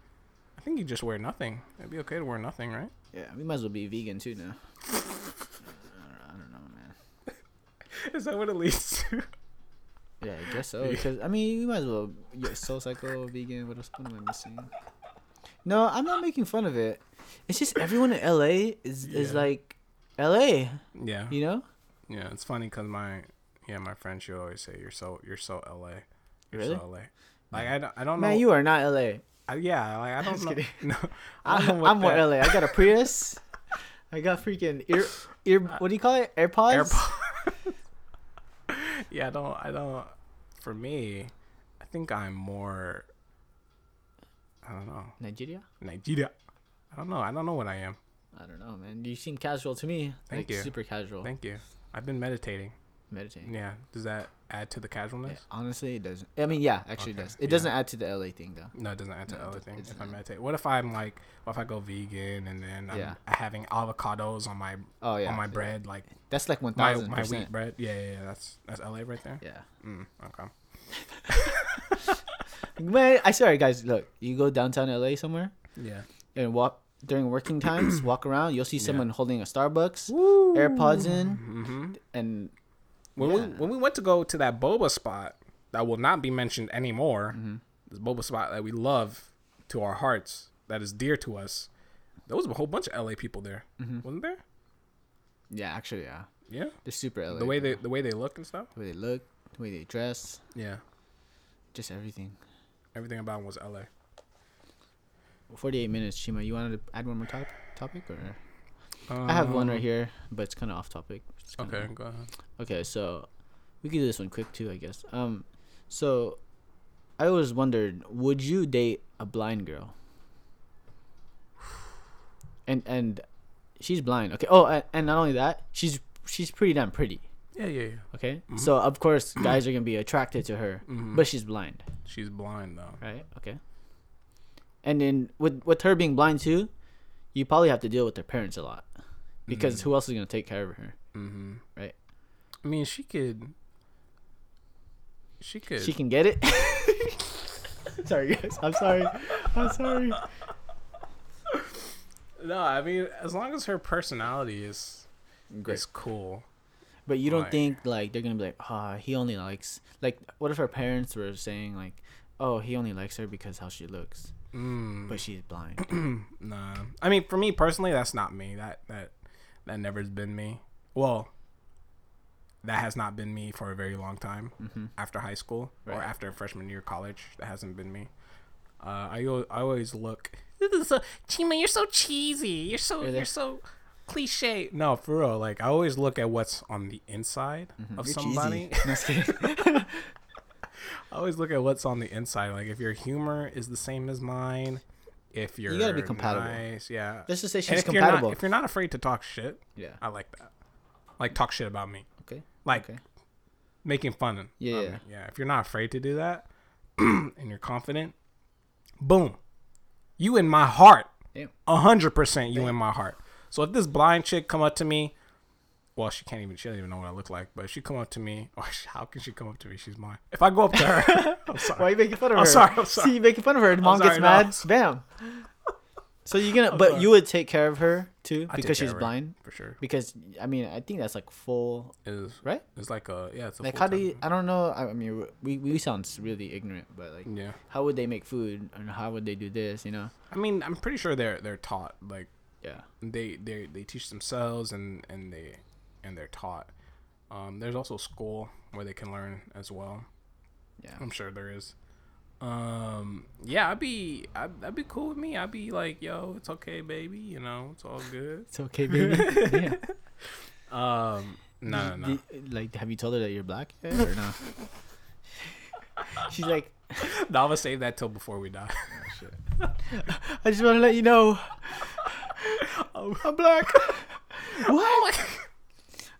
I think you just wear nothing. It'd be okay to wear nothing, right? Yeah, we might as well be vegan too now. I don't, know, I don't know, man. Is that what it leads to? Yeah, I guess so. Because I mean, you might as well get soul cycle vegan. What else? What am I missing? No, I'm not making fun of it. It's just everyone in LA is is Yeah. like LA. Yeah, You know? yeah. It's funny because my yeah my friend she always say you're so you're so LA. You're Really? so LA. Like I don't, I don't know. Man, you are not LA. I, yeah, like I don't Just know. kidding. No, I don't know I'm, what I'm more that- LA. I got a Prius. I got freaking ear ear. What do you call it? AirPods. AirPods. yeah, I don't. I don't. For me, I think I'm more. I don't know. Nigeria. Nigeria. I don't know. I don't know what I am. I don't know, man. You seem casual to me. Thank like, you. Super casual. Thank you. I've been meditating. Meditating. Yeah. Does that add to the casualness? Yeah, honestly, it doesn't. I mean, yeah, actually, Okay, it does. It yeah. doesn't add to the LA thing though. No, it doesn't add to No, the it other does- thing. If I meditate, what if I'm like, what if I go vegan and then I'm Yeah. having avocados on my Oh yeah. on my bread, like That's like one my thousand my wheat percent. bread? Yeah, yeah, yeah. That's that's LA right there. Yeah. Mm, okay. Man, I sorry guys. Look, you go downtown LA somewhere Yeah. and walk during working times. walk around, you'll see someone holding a Starbucks, AirPods in, Mm-hmm. and When Yeah. we when we went to go to that boba spot that will not be mentioned anymore, Mm-hmm. this boba spot that we love to our hearts, that is dear to us, there was a whole bunch of LA people there, Mm-hmm. wasn't there? yeah, actually, yeah, Yeah, they're super LA. the way they the way they look and stuff. the way they look, the way they dress, Yeah, just everything. everything about them was LA. Forty-eight minutes, Chima. You wanted to add one more top- topic, or I have one right Um, here, but it's kind of off topic. Kinda- Okay, go ahead. Okay, so we can do this one quick too, I guess. Um, so I always wondered, would you date a blind girl? And and she's blind. Okay. Oh, and, and not only that, she's she's pretty damn pretty. Yeah, yeah, yeah. Okay. So of course, guys are gonna be attracted to her, Mhm. but she's blind, She's blind though. right? Okay. And then with with her being blind too, you probably have to deal with her parents a lot, because who else is gonna take care of her? Mm-hmm. Right. I mean, she could. She could. She can get it. sorry, guys. I'm sorry. I'm sorry. no, I mean, as long as her personality is Great. is cool. But you don't Like- think like they're gonna be like, ah, he only likes like what if her parents were saying like, oh, he only likes her because how she looks, Mm. but she's blind. Nah. I mean, for me personally, that's not me. That that that never's been me. Well, that has not been me for a very long time. mm-hmm. After high school or after freshman year of college, that hasn't been me. Uh, I I always look. This is so Chima, you're so cheesy. You're so Really? you're so cliche. No, for real. Like I always look at what's on the inside of You're somebody. cheesy. No, just. I always look at what's on the inside. Like if your humor is the same as mine, if you're you gotta be compatible. Nice, yeah. Just say And she's if you're not if you're not afraid to talk shit, yeah. I like that. Like talk shit about me. Okay. Like Okay. making fun of Yeah, yeah. me. yeah. If you're not afraid to do that and you're confident, boom. You in my heart. Damn. A hundred percent you in my heart. So if this blind chick come up to me, well, she can't even she doesn't even know what I look like, but if she come up to me, or she- how can she come up to me? She's mine. If I go up to her, I'm sorry. Why are you making fun of her? I'm sorry, I'm sorry. See, you making fun of her. Mom sorry, gets no. mad. Bam. So you're gonna, but sorry. you would take care of her too I because she's blind. for sure. Because I mean, I think that's like full, Is right? it's like a yeah, it's a Like, how do you? I don't know. I I mean, we we sound really ignorant, but like, Yeah. how would they make food and how would they do this? You know? I mean, I'm pretty sure they're they're taught like Yeah. they they they teach themselves and and they and they're taught. Um, there's also school where they can learn as well. Yeah. I'm sure there is. Um, yeah, I'd be I'd, that'd be cool with me. I'd be like, yo, it's okay, baby. You know, it's all good. It's okay, baby. yeah. Um, no, no, no. Like, have you told her that you're black yet, or no? She's like, no, I'm gonna save that till before we die. I just want to let you know, I'm black. what?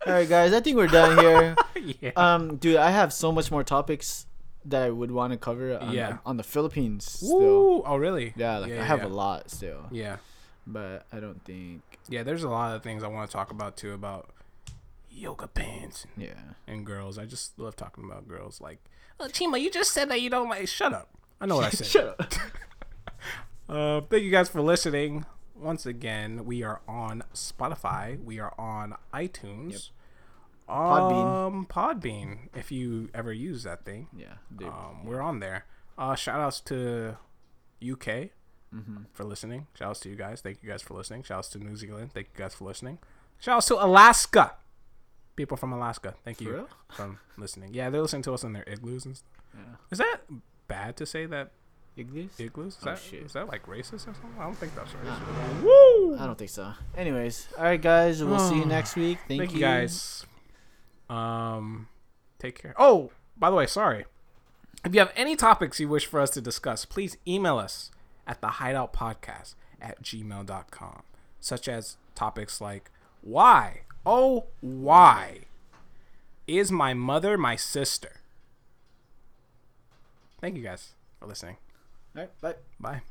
All right, guys. I think we're done here. yeah. Um, dude, I have so much more topics that I would want to cover on, Yeah. on the Philippines still. Woo! Oh, really? Yeah, like yeah, I have yeah. a lot still, Yeah. but I don't think. Yeah, there's a lot of things I want to talk about too about yoga pants and, Yeah. and girls. I just love talking about girls. Like, oh, Chima, you just said that you don't like. Shut up. I know what I said. Shut up. Uh, thank you guys for listening. Once again, we are on Spotify. We are on iTunes. Podbean. Um, Podbean. If you ever use that thing, Yeah, dude. um, we're on there. Uh, shout outs to UK Mm-hmm. for listening. Shout outs to you guys. Thank you guys for listening. Shout outs to New Zealand. Thank you guys for listening. Shout outs to Alaska. People from Alaska. Thank you real? from listening. Yeah, they're listening to us in their igloos and stuff. Yeah. Is that bad to say that Igloos? igloos? Is Oh, that shit. is that like racist or something? I don't think that's racist. Woo! I don't think so. Anyways, all right, guys. We'll see you next week. Thank, Thank you guys. Um, take care. Oh, by the way, sorry. If you have any topics you wish for us to discuss, please email us at the hideout podcast at gmail.com, such as topics like why, oh, why is my mother my sister? Thank you guys for listening. All right, bye. Bye.